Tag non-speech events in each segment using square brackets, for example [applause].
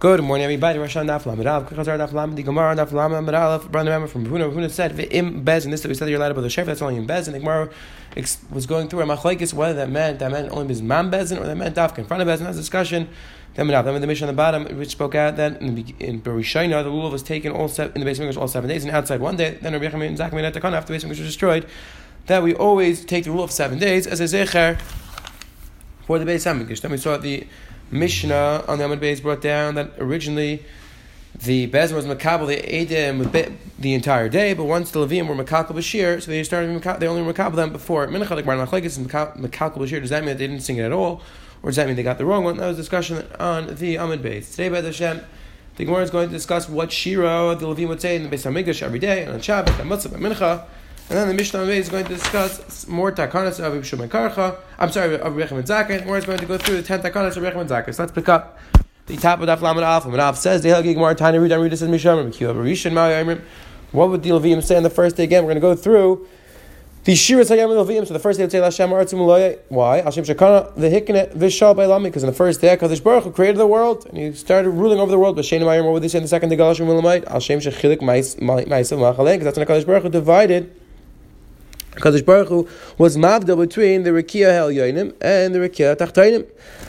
Good morning, everybody. Rosh Hashanah Lamed. The Gemara from said im bezin. This that we said you're allowed the. That's only in. The Gemara was going through a whether that meant that meant only bezin or that meant dafka in front of bezin. That's discussion. Then the mission on the bottom, which spoke out that in, the, in the was taken all in the base of all seven days and outside one day. Then Rabbi after the base of was destroyed. That we always take the rule of seven days as a zecher for the Then we saw the Mishnah on the Amud Beis brought down that originally the Bezin was makabel the Edim the entire day, but once the Levim were makabel bashir, so they started they only makabel them before Mincha like Mar Machlekes and makabel bashir. Does that mean that they didn't sing it at all, or does that mean they got the wrong one? That was discussion on the Amud Beis. Today, the Hashem. The Gemara is going to discuss what Shira the Levim would say in the Beis Hamikdash every day, and on Shabbat, and Mitzvah, and. And then the Mishnah is going to discuss more takanas of Ibshum Karcha. I'm sorry, of Rechem and Zakah. More is going to go through the ten takanas of Rechem and Zakah. So let's pick up the top of Daf Lamed Alf. Lamed Alf says the Helgi Gemara Tiny Read and says Mishamim Kiyav Rishon Ma'ayimrim. What would the Levim say on the first day? Again, we're going to go through the Shiras Hayam Levim. So the first day would say Lashem Artzim Loya. Why? Hashem Shekana the Hiknet Vishal Bailam. Because in the first day, Kadosh Baruch Hu created the world and He started ruling over the world. But Ma'ayim, what would they say in the second day? Galashim Milamite. Hashem Shechilik Ma'asav Machalei. Because that's when Kadosh Baruch Hu divided Kadosh Baruch Hu was mavda between the Rikia Hel Yoinim and the Rikia Tachtainim.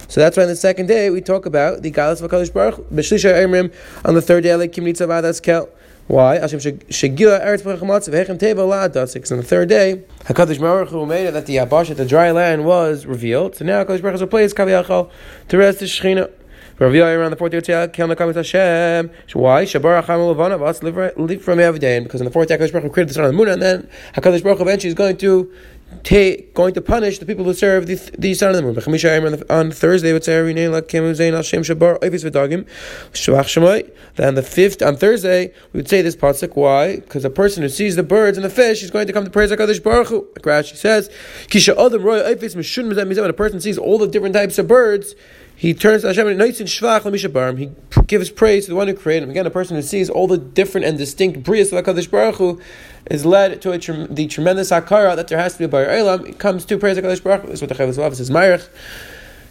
So that's why on the second day we talk about the Galas of Kadosh Baruch. B'shlisha Emrim on the third day like Kimnitza Vadas Kel. Why? Hashem Shegila Eretz V'hechem Teva. On the third day, Hakadosh Baruch Hu made it that the Abash the dry land was revealed. So now Hakadosh Baruch Hu replaced Kaviyachal to rest the Shechina. Rav on the fourth day Kel Nakam Hashem. Why? Shabar Acham Levana Vas live from every day, because in the fourth day Hakadosh Baruch Hu created the sun and the moon, and then Hakadosh Baruch Hu eventually is going to take, going to punish the people who serve the, the sun and the moon. On Thursday, would say Then the fifth on Thursday, we would say this pasuk. Why? Because a person who sees the birds and the fish is going to come to praise Hakadosh Baruch Hu. Like Rashi says, Kisha Adam Roy when a person sees all the different types of birds he turns to Hashem and shvach He gives praise to the one who created him. Again, a person who sees all the different and distinct brias of Hakadosh Baruch Hu is led to a, the tremendous hakara that there has to be a bar Eilam. It comes to praise Hakadosh Baruch Hu. That's what the Chavos Lav says. Ma'arich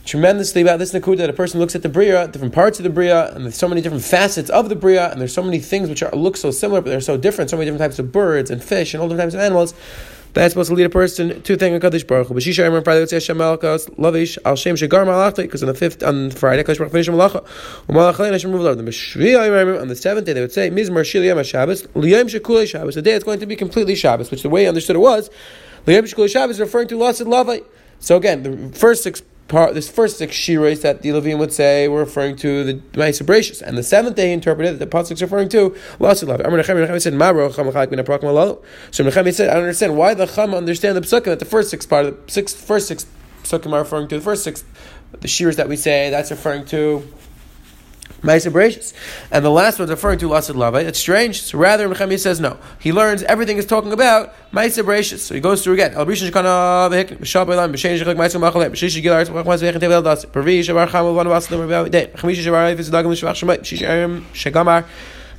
tremendously about this nakuda that a person looks at the bria, different parts of the bria, and there's so many different facets of the bria, and there's so many things which are, look so similar, but they're so different. So many different types of birds and fish and all different types of animals that's supposed to lead a person to thank Hakadosh Baruch Hu. B'shisha Yom Friday, let's say Hashem Malachos Lavish Al Shem Shegar Malachta, because on the fifth on Friday, Hakadosh Baruch finished Malacha. Umalachalein Hashem moved over. The on the seventh day, they would say Mizmar Shil Yom Shabbos Liyom Shekulei Shabbos. The day it's going to be completely Shabbos, which the way I understood it was Liyom Shekulei Shabbos referring to Lasid Lavai. So again, the first six part, this first six shiras that the Levim would say were referring to the Ma'aser Bereshis, and the seventh day interpreted that the pasuk is referring to. Amar Nechem said So Nechem said I don't understand why the Cham understand the psukim that the first six part of the six first six psukim are referring to the first six the shiras that we say that's referring to Ma'aser Bereshis. And the last one's referring to Lasid Lava. It's strange. So rather, Mechami says no. He learns everything is talking about Ma'aser Bereshis. So he goes through again.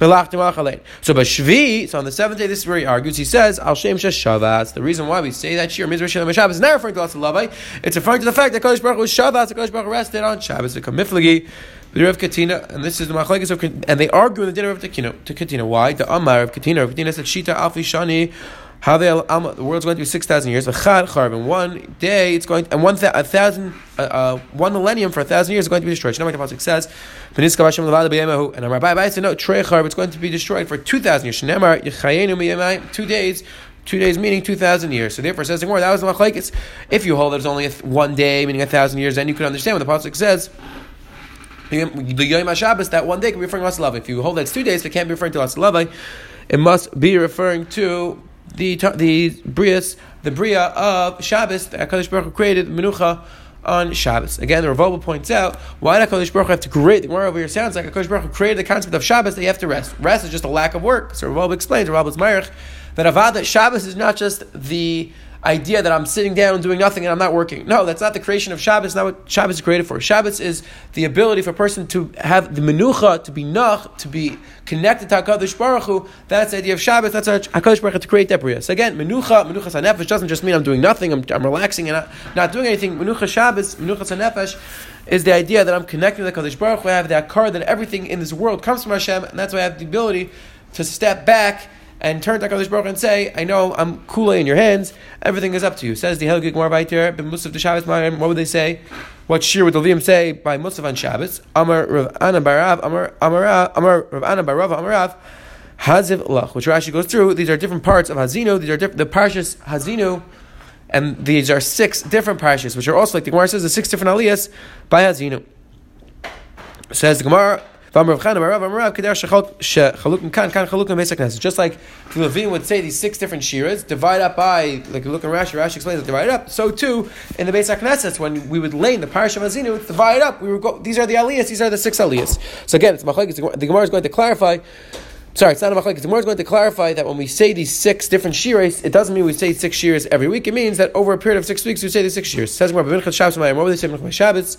So Bashvi, so on the seventh day, this is where he argues. He says, Al Shem Shavas. The reason why we say that Shir Mizrah Shalom Shabbos is not referring to Lasid Lavai. It's referring to the fact that Kodesh Baruch was Shabbos, the Kodesh Baruch rested on Shabbos. The Kamiflagi the Rav Katina, and this is the Machlekes of and they argue in the dinner of Katina. To Katina, why the Amar of Katina? Of Katina said Shita Alfi Shani. How they the world's going to be six thousand years. Chad Charb in one day it's going and one a thousand uh, uh, one millennium for a thousand years is going to be destroyed. You know what the pasuk says? And Rabbi Bai said no. Trey Charb it's going to be destroyed for two thousand years. Shnemar two days. Two days meaning two thousand years. So therefore, says the that was the machlekes. If you hold that it's only th- one day, meaning a thousand years, then you can understand what the pasuk says the Yom HaShabbos, that one day can be referring to Lasalava. If you hold that it's two days, it can't be referring to Lasalava. It must be referring to the the Brias, the Bria of Shabbos that Hakadosh Baruch Hu created Menucha on Shabbos. Again, the Ravoba points out why did Hakadosh Baruch Hu have to create? The Gemara over here sounds like Hakadosh Baruch Hu created the concept of Shabbos that you have to rest. Rest is just a lack of work. So Ravoba explains, Ravoba's Mayach, that Avad Shabbos is not just the idea that I'm sitting down doing nothing and I'm not working. No, that's not the creation of Shabbos. Not what Shabbos is created for. Shabbos is the ability for a person to have the menucha, to be nach, to be connected to Hakadosh Baruch Hu. That's the idea of Shabbos. That's Hakadosh Baruch Hu to create that bria. So again, menucha, menucha sanefesh doesn't just mean I'm doing nothing. I'm, I'm relaxing and not, not doing anything. Menucha Shabbos, menucha sanefesh is the idea that I'm connecting to Hakadosh Baruch Hu. I have that card that everything in this world comes from Hashem, and that's why I have the ability to step back and turn to HaKadosh Baruch and say, I know I'm Kula in your hands, everything is up to you. Says the Helgik there, Ben Musaf the Shabbos what would they say? What shir would the Levim say by Musaf on Shabbos? Amar Rav Ana Barav, Amar Amar Amar Rav Ana Barav, Amar Rav, Haziv Lach, which Rashi goes through. These are different parts of Hazinu. These are different, the Parshas Hazinu, and these are six different Parshas, which are also like the Gemara says, the six different Aliyahs by Hazinu. Says the Gemara, just like the Levine would say these six different shiras, divide up by, like you look in Rashi, Rashi explains it, divide up. So too, in the Beis HaKnesses, when we would lay in the Parish of Azinu, it's up. We would go, these are the aliyahs, these are the six aliyahs. So again, it's the Gemara is going to clarify Sorry, it's not a machlekes. The Gemara is going to clarify that when we say these six different shiras, it doesn't mean we say six shiras every week. It means that over a period of six weeks, we say the six shiras. Says Gemara, would they say Shabbos?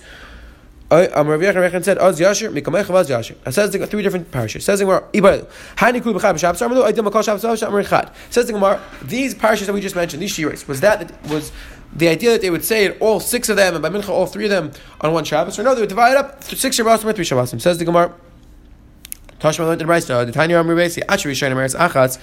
I'm Rav Yechon said, "Az Yashir, Mikamecha Vaz Yashir." It says the three different parishes. Says the Gemara, "Ibayil, Hani Kul B'Chab Shabbos Amalu, Aidim Makol Shabbos Shabbos Amar Chad." Says the Gemara, these parishes that we just mentioned, these shiras, was that was the idea that they would say it, all six of them, and by mincha all three of them on one Shabbos, or no, they would divide up six Shabbos and three Shabbos. Says the Gemara. Tashma learned in Raisa, the tiny Amri Basi, Achri Shayna Meretz Achatz.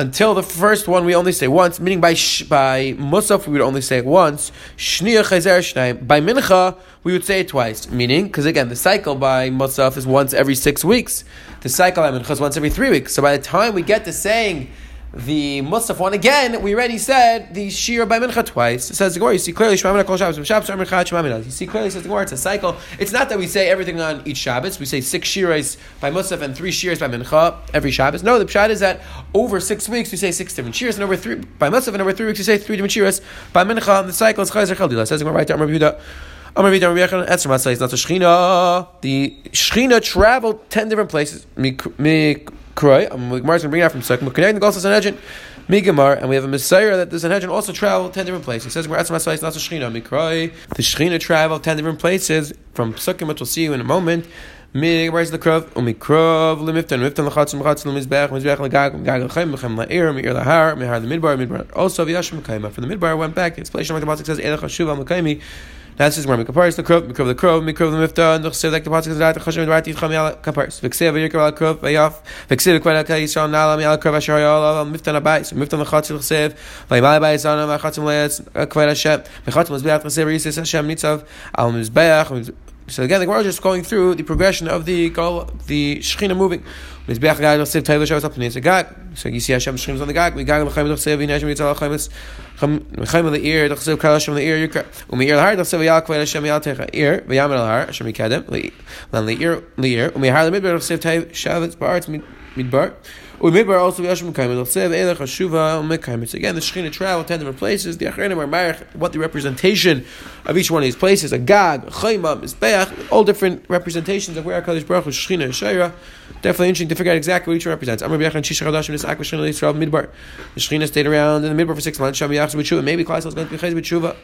Until the first one, we only say once. Meaning by sh- by musaf, we would only say it once. By mincha, we would say it twice. Meaning, because again, the cycle by musaf is once every six weeks. The cycle by mincha is once every three weeks. So by the time we get to saying the Musaf one again, we already said the Shir by Mincha twice. It says the Gemara, you see clearly Shemamina Kol Shabbos, Shabbos Shemamina You see clearly says the Gemara, it's a cycle. It's not that we say everything on each Shabbos. We say six Shiras by Musaf and three Shiras by Mincha every Shabbos. No, the Pshat is that over six weeks we say six different Shiras, and over three by Musaf and over three weeks we say three different Shiras by Mincha. And the cycle is Chayzer Chaldila. Says the Gemara right there. The Shechina traveled ten different places. Kroy, um, Gemara is going to bring it out from. We're connecting the Gosses Sanhedrin, Migamar, and we have a Messiah that the Sanhedrin also traveled 10 different places. It says, Gemara Etzim HaSayis, not a Shechina, Mikroy. The Shechina traveled 10 different places from Sukkot, which we'll see you in a moment. Migamar is the Krov, Umikrov, Limiftan, Miftan, Lachatz, Mechatz, Limizbech, Mizbech, Lagag, Gag, Lachem, Lechem, La'ir, Me'ir, Lahar, Mehar, the Midbar, Midbar. Also, Vyashim, Mekayma. For the Midbar went back, its place, like the Pasuk says, Elech, Hashuv, Mekaymi. That's just where Mikaparis the Krov, Mikrov the Krov, Mikrov the Mifta, and the Chsev like the Pasuk right, the Chashem right, Yicham Yal Kaparis. Vixev Yikar al Krov, Vayaf, Vixev the Kwan Kay Yisrael Nala Yal Krov Asher Yal Al Mifta Nabai, so Mifta the Chatzil Chsev, Vaymal Bai Zana, Machatzim Leitz, Kwan Hashem, Machatzim Mizbeach Chsev Yisis Hashem Nitzav, Al Mizbeach, so again, the is just going through the progression of the the Shechina moving. So you see Hashem Shechina's on the Gag. We Gag L'chaim L'chsev V'Nashem Yitzal L'chaim L'chaim L'ir L'chsev Kal Hashem L'ir Yikra U'Meir L'har L'chsev Yal Kvei Hashem Yal Techa Ir V'Yam L'har Hashem Yikadem L'an L'ir L'ir U'Meir L'midbar L'chsev Tav Shavetz Ba'artz Midbar Umidbar also Yashim. They'll say Elech Hashuva Mekayim. So again, the Shechina travel ten different places. The Achrenim are marich what the representation of each one of these places. A Gag, Chayma, Mizbeach, all different representations of where Hakadosh Baruch Hu Shechina and Shaira. Definitely interesting to figure out exactly what each one represents. Amr B'Yachan Shisha Chadashim Nisak V'Shechina Yisrael Midbar. The Shechina stayed around in the Midbar for six months. Sham Yachz B'Tshuva. Maybe Klaisel is going to be Chayz B'Tshuva.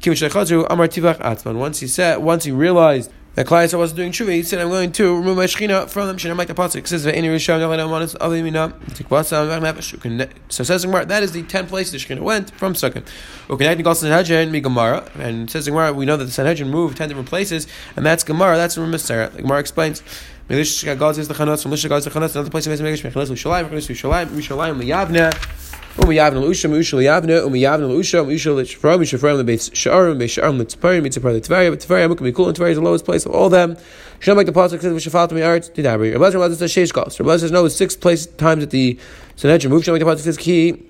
Kim Shechazru Amar Tivach Atzman. Once he said, once he realized that Klai wasn't doing tshuva. He said, "I'm going to remove my shechina from them." Shouldn't like the pasuk. says, "Ve'eni rishon So says Gemara, that is the ten places the shechina went from Sukkot. Uconnecting also Sanhedrin, mi Gemara, and says Gemara, we know that the Sanhedrin moved ten different places, and that's Gemara. That's from. The Gemara explains. Milish God is the chanos from Milish is the chanos. Another place in Megash Mechalas Ushalayim, Mechalas Ushalayim, Ushalayim Liyavna. Umiyavna Lusha, Musha Liyavna, Umiyavna Lusha, Musha Lishfra, Musha Fram, the Beis Sha'arim, Beis Sha'arim, Tzaparim, Mitzapar, but Tvaria, Mukam Mikul, and Tvaria is the lowest place of all them. Shem the Pasuk says, Vishafat me art, Didabri. Rabbi Rabbi says. Rabbi says, no, it's six place, times at the Sanhedrin move. Shem the Pasuk says, Ki,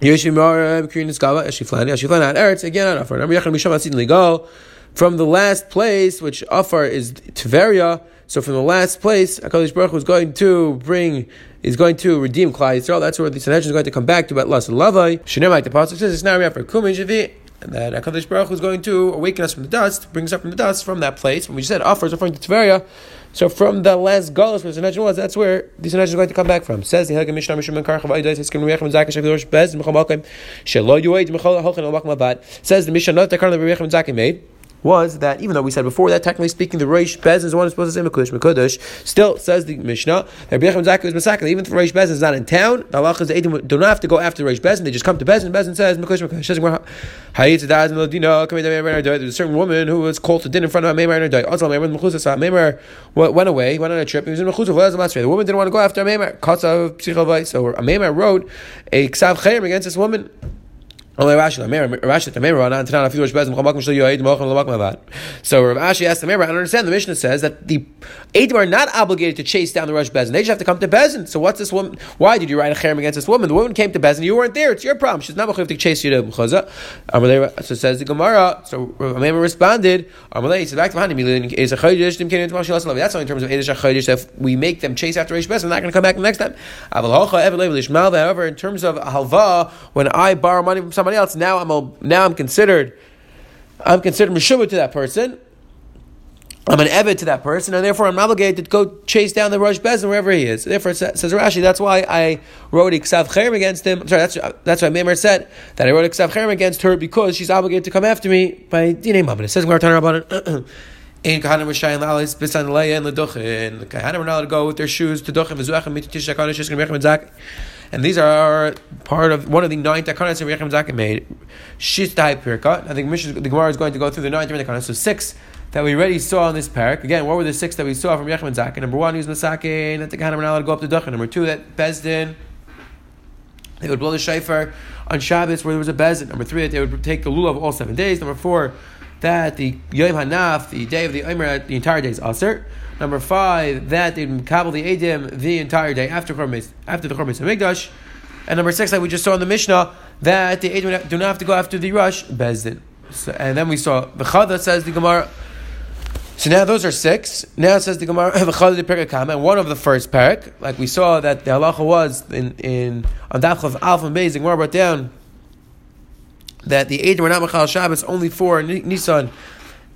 Yeshimar, Kirin Iskava, Eshiflani, Eshiflani, at Eretz, again on Afar. Rabbi Yechon, Misham, Asid, Ligo. From the last place, which Afar is Tveria, so from the last place, Hakadosh Baruch is going to bring, is going to redeem Klal Yisrael. That's where the Sanhedrin is going to come back to Betlas and Lavai. Shneimai, the pasuk says it's now for Kumin Shavi. And that Hakadosh Baruch Hu is going to awaken us from the dust, bring us up from the dust from that place. When we said offers referring to Tveria, So from the last Galus where the was, that's where the Sinach is going to come back from. Says the Hilgam Mishnah Mishum Karchav Aydais Hiskim Riach Mizaka Shek Dorosh Bez Mechol Malkim Shelo Yuaid Mechol Halchin Al Bad. Says the Mishnah not the Karnav Riach Mizaka made was that even though we said before that technically speaking the Reish Bezin is the one who's supposed to say Mekudesh Mekudesh, still says the Mishnah that Rebbe Zaka is Masakal. Even if Reish Bezin is not in town, the Allah is the don't have to go after Reish Bez, they just come to Bez and Bez and says Mekudesh Mekudesh. There's a certain woman who was called to dinner in front of Ameimar and her Also, Meimar went away, went on a trip. He was in Mechuzah. The woman didn't want to go after Ameimar. So Ameimar wrote a Ksav Chayim against this woman. So Rav Ashi asked the Meir, I understand the Mishnah says that the Eidim are not obligated to chase down the Rosh Bezin. They just have to come to Bezin. So what's this woman? Why did you write a cherem against this woman? The woman came to Bezin, you weren't there. It's your problem. She's not going to chase you to Mechuzah. So says the Gemara. So Meir responded, said back to Mahani, That's only in terms of Chodesh. If we make them chase after Rosh Bezin, they're not going to come back the next time. However, in terms of halva, when I borrow money from someone somebody else, now I'm now I'm considered I'm considered meshubah to that person. I'm an evet to that person, and therefore I'm obligated to go chase down the Rosh Bezin wherever he is. Therefore, says Rashi, that's why I wrote a Ksav Cherem against him. Sorry, that's, that's why Maimer said that I wrote a Ksav Cherem against her because she's obligated to come after me by Dinei Mabin. It says [clears throat] In Kahanim Rishayim Lalis Bisan Leia and Leduchin. The Kahanim are not allowed to go with their shoes to Duchin Vizuachim Mitish Shakanish Shishkin Rechem Zak. And these are part of one of the nine takanas that Rechem Zaka made. Shittai Pirka. I think the Gemara is going to go through the nine different takanas. So six that we already saw on this parak. Again, what were the six that we saw from Yechem and? Number one, he was Masakin, that the kind of allowed to go up the Duchan. Number two, that Bezdin, they would blow the shofar on Shabbos where there was a Bezdin. Number three, that they would take the lulav all seven days. Number four, that the Yom Hanaf, the day of the Omer, the entire day is Aser. Number five, that they kabel the Edim the entire day after after the Chormis Hamikdash. And number six, like we just saw in the Mishnah, that the Edim do not have to go after the Rush Bezdin. So, and then we saw the Chada says the Gemara. So now those are six. Now it says the Gemara [laughs] v'chad Perikam, and one of the first parak, like we saw that the halacha was in in on Daf of Alpha and Beis, Gemara brought down that the Eidim were not Machal Shabbos only for Nisan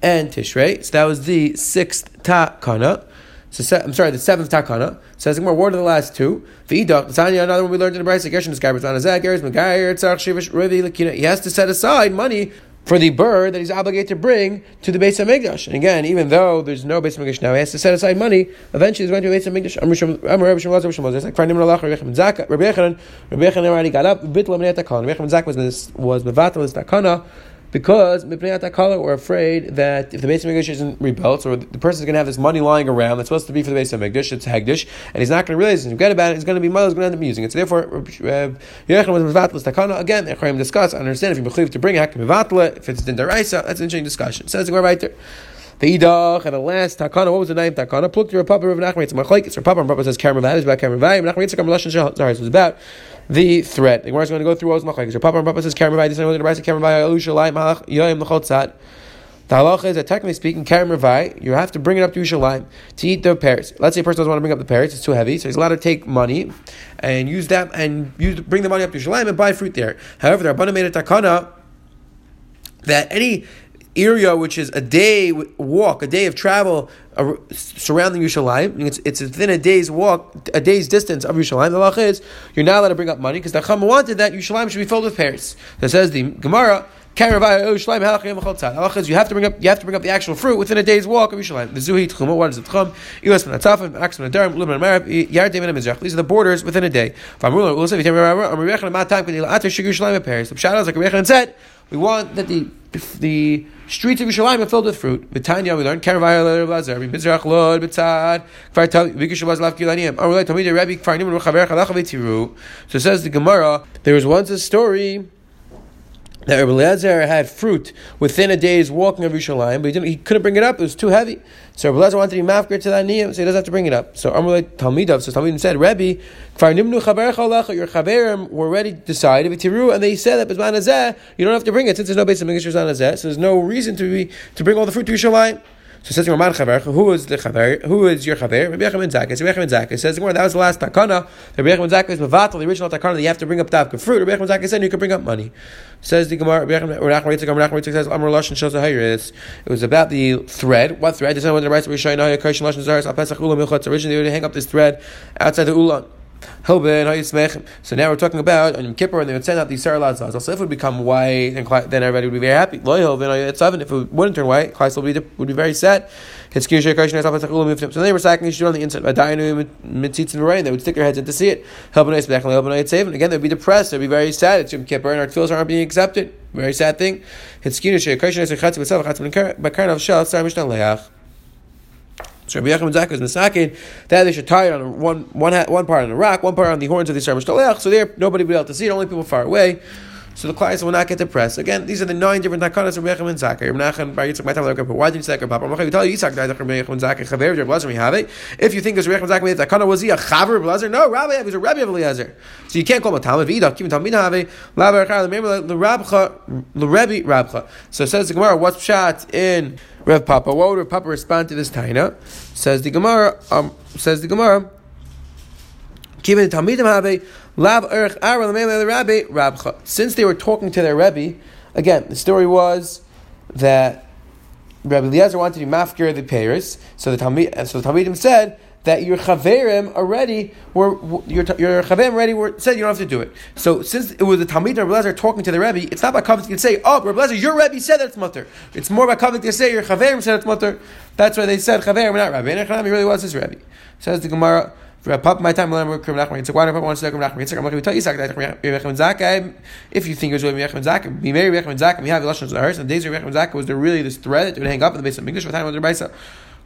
and Tishrei. So that was the sixth takana. So I'm sorry, the seventh takana. Says more word of the last two. V'idach, Tanya, another one we learned in the Brisa. Gershon is Gabbard on Azak, Geras Megayer, Tzach Shivish Revi Lakina. He has to set aside money for the bird that he's obligated to bring to the base of Mikdash. And again, even though there's no base of Mikdash now, he has to set aside money. Eventually, he's going to a base of Mikdash. Rabbi Shmuel, Rabbi Yechon, already got up. Bit Laminat Takana. Rabbi Yechon Zaka was was Mevatel is Takana because we're afraid that if the base of Mikdash isn't rebuilt, or the person is going to have this money lying around that's supposed to be for the base of Mikdash, it's Hegdish, and he's not going to realize and forget about it, it's going to be mother is going to end up using it. So therefore, uh, Yerechon was Mevatlas Takana. Again, the Echraim discuss, I understand if you believe to bring it, Mevatla, if it's Dindaraisa, that's an interesting discussion. It says the right there. The idach and the last takana. What was the ninth takana? Pluk to Papa of Nachman. It's machlek. It's Papa. Papa says Kamer It's about Kamer Vayim. Nachman Yitzchak Melashon Sorry, so it was about the threat. The Gemara is going to go through what was machlek. Papa and Papa says Kamer Vayim. This is going to write Kamer Vayim. Elusha Lai Malach Yoyim Lechotzat. The halacha is that technically speaking, karam ravai, you have to bring it up to Yerushalayim to eat the pears. Let's say a person doesn't want to bring up the pears; it's too heavy, so he's allowed to take money and use that and use bring the money up to Yerushalayim and buy fruit there. However, the Rabbanim made a takana that any area which is a day walk, a day of travel uh, surrounding Yerushalayim. It's, it's within a day's walk, a day's distance of Yerushalayim. The law is you're not allowed to bring up money because the Chama wanted that Yerushalayim should be filled with pears. That says the Gemara. You have to bring up. You have to bring up the actual fruit within a day's walk of Yerushalayim. The and and. These are the borders within a day. The is like Rechon said, we want that the the streets of Yerushalayim are filled with fruit. B'tanya we learn Chalach V'tiru. So says the Gemara. There was once a story that Rabbi Eliezer had fruit within a day's walking of Yerushalayim, but he, he, couldn't bring it up; it was too heavy. So Rabbi Eliezer wanted to be mafkir to that niyam, so he doesn't have to bring it up. So Amrulay Talmidav, so Talmidim said, Rabbi, your chaverim were already decided, and they said that Bizman you don't have to bring it since there's no base of Megishur Zanazeh, so there's no reason to be to bring all the fruit to Yerushalayim. So says Raman Chaver, who is the Chaver? Who is your Chaver? Rabbi Yechim Zakis. Rabbi Yechim Zakis says that was the last takana. Rabbi Yechim Zakis Mavatal, the original takana that you have to bring up davka fruit. Rabbi Yechim Zakis said you can bring up money. Says the Gemara. Rabbi Yechim Rakh says Amr Lashon shows the Hayris. It was about the thread. What thread? This is when the rights showing how Kirshon Lashon Zaris Al Pesach Ulam Milchot. Originally they would hang up this thread outside the Ulan. So now we're talking about on Yom Kippur, and they would send out these sarah So if it would become white, and then everybody would be very happy. Uh, if it wouldn't turn white, Klai would be would be very sad. So they were sacking on the inside. They would stick their heads in to see it. Again, they'd be depressed. They'd be very sad. It's Yom Kippur, and our tefills aren't being accepted. Very sad thing. So Rabbi Yechim Zaka is Masakin that they should tie it on one, one, one part on the rock, one part on the horns of the Sarah Shtalech, so there nobody will be able to see it, only people far away. So the clients will not get depressed. Again, these are the nine different takanas of Rechem and Zakir. Menachem Bar Yitzchak, my time, but why did you say Papa? I'm going tell you Yitzchak died from Rechem and Zakir. Chaver, Reb Lazar, we have it. If you think it's Rechem and Zakir, the takana was he a Chaver Lazar? No, Rabbi, he was a Rabbi of Eliezer. So you can't call him a Talmud. V'idach, even Talmud have Lavar Char, the Rabcha, the Rebbe Rabcha. So says the Gemara, what's pshat in Rev Papa? What would Rev Papa respond to this taina? Says the Gemara. Um, says the Gemara. Since they were talking to their Rebbe, again, the story was that Rabbi Eliezer wanted to be mafkir the Paris, so the Talmud, so the Talmudim said that your chaverim already were your your chaverim already were said you don't have to do it. So since it was the Talmud and Eliezer talking to the Rebbe, it's not by covenant to say, oh, Rabbi Eliezer, your Rebbe said that's mutter. It's more by covenant to say your chaverim said it's mutter. That's why they said chaverim, not Rabbi. And Echanami really was his Rebbe. Says the Gemara. My time. Why do Papa? I'm to tell Yitzchak that Zakai. If you think it was really Zakai, be married Rechem Zakai. We have the Lashon. And the days of Rechem Zakai was there really this thread that would hang up in the base of English for time under Baisa.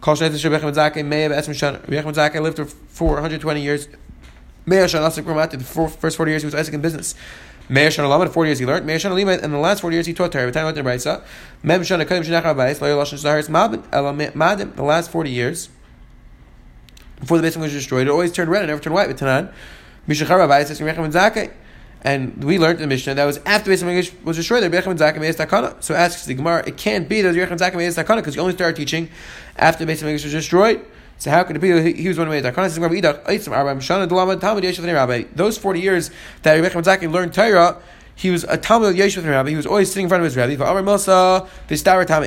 Kol Shnei Tisha Rechem Zakai may have Esm Shan. Rechem Zakai lived for 120 years. Meir Shan Asik Ramat. The first 40 years he was Isaac in business. Meir Shan Alamed, 40 years he learned. Meir Shan Alima, and the last 40 years he taught Torah. Time under Baisa. Mem Shan Akadim Shanach Abayis. Lo Lashon Zahars. Madim, the last 40 years before the Beis was destroyed, it always turned red and never turned white. But Tanan, Mishachar says Rechem Zakei. And we learned in the Mishnah that was after Beis Hamikdash was destroyed. That Rechem Zakei made takana. So asks the Gemara, it can't be that Rechem Zakei made takana because you only started teaching after Beis Hamikdash was destroyed. So how could it be he was one who made takana? Those forty years that Rechem Zakei learned Torah he was a Talmud Yeshiv Rabbi. He was always sitting in front of his Rabbi.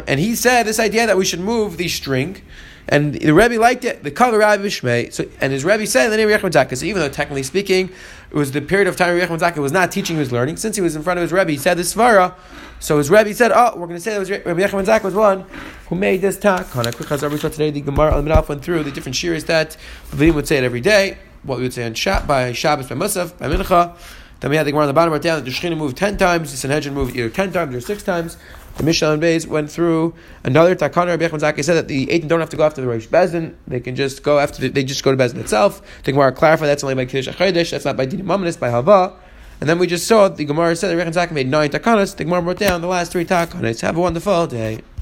And he said this idea that we should move the string and the Rebbe liked it. The color Rabbi Shmei. So and his Rebbe said, "Then Zaka." So even though technically speaking, it was the period of time Zaka was not teaching; he was learning. Since he was in front of his Rebbe, he said this svara. So his Rebbe said, "Oh, we're going to say that was Rabbi Zaka was one who made this talk." On a quick chazar we today, the Gemara al went through the different shears that Levim would say it every day. What we would say on Shabbat, by Shabbos, by Musaf, by Mincha. Then we had the Gemara on the bottom right down that the Shechina moved ten times, the Sanhedrin moved either ten times or six times. The Mishnah and Beis went through another Takana. Rabbi Zaki said that the Eitan don't have to go after the Rosh Bezin. They can just go after. The, they just go to Bezin itself. The Gemara clarified that's only by Kiddush Achodesh. That's not by Dinim Mamonis, by Hava. And then we just saw the Gemara said that Rabbi made nine Takanas. The Gemara wrote down the last three Takanas. Have a wonderful day.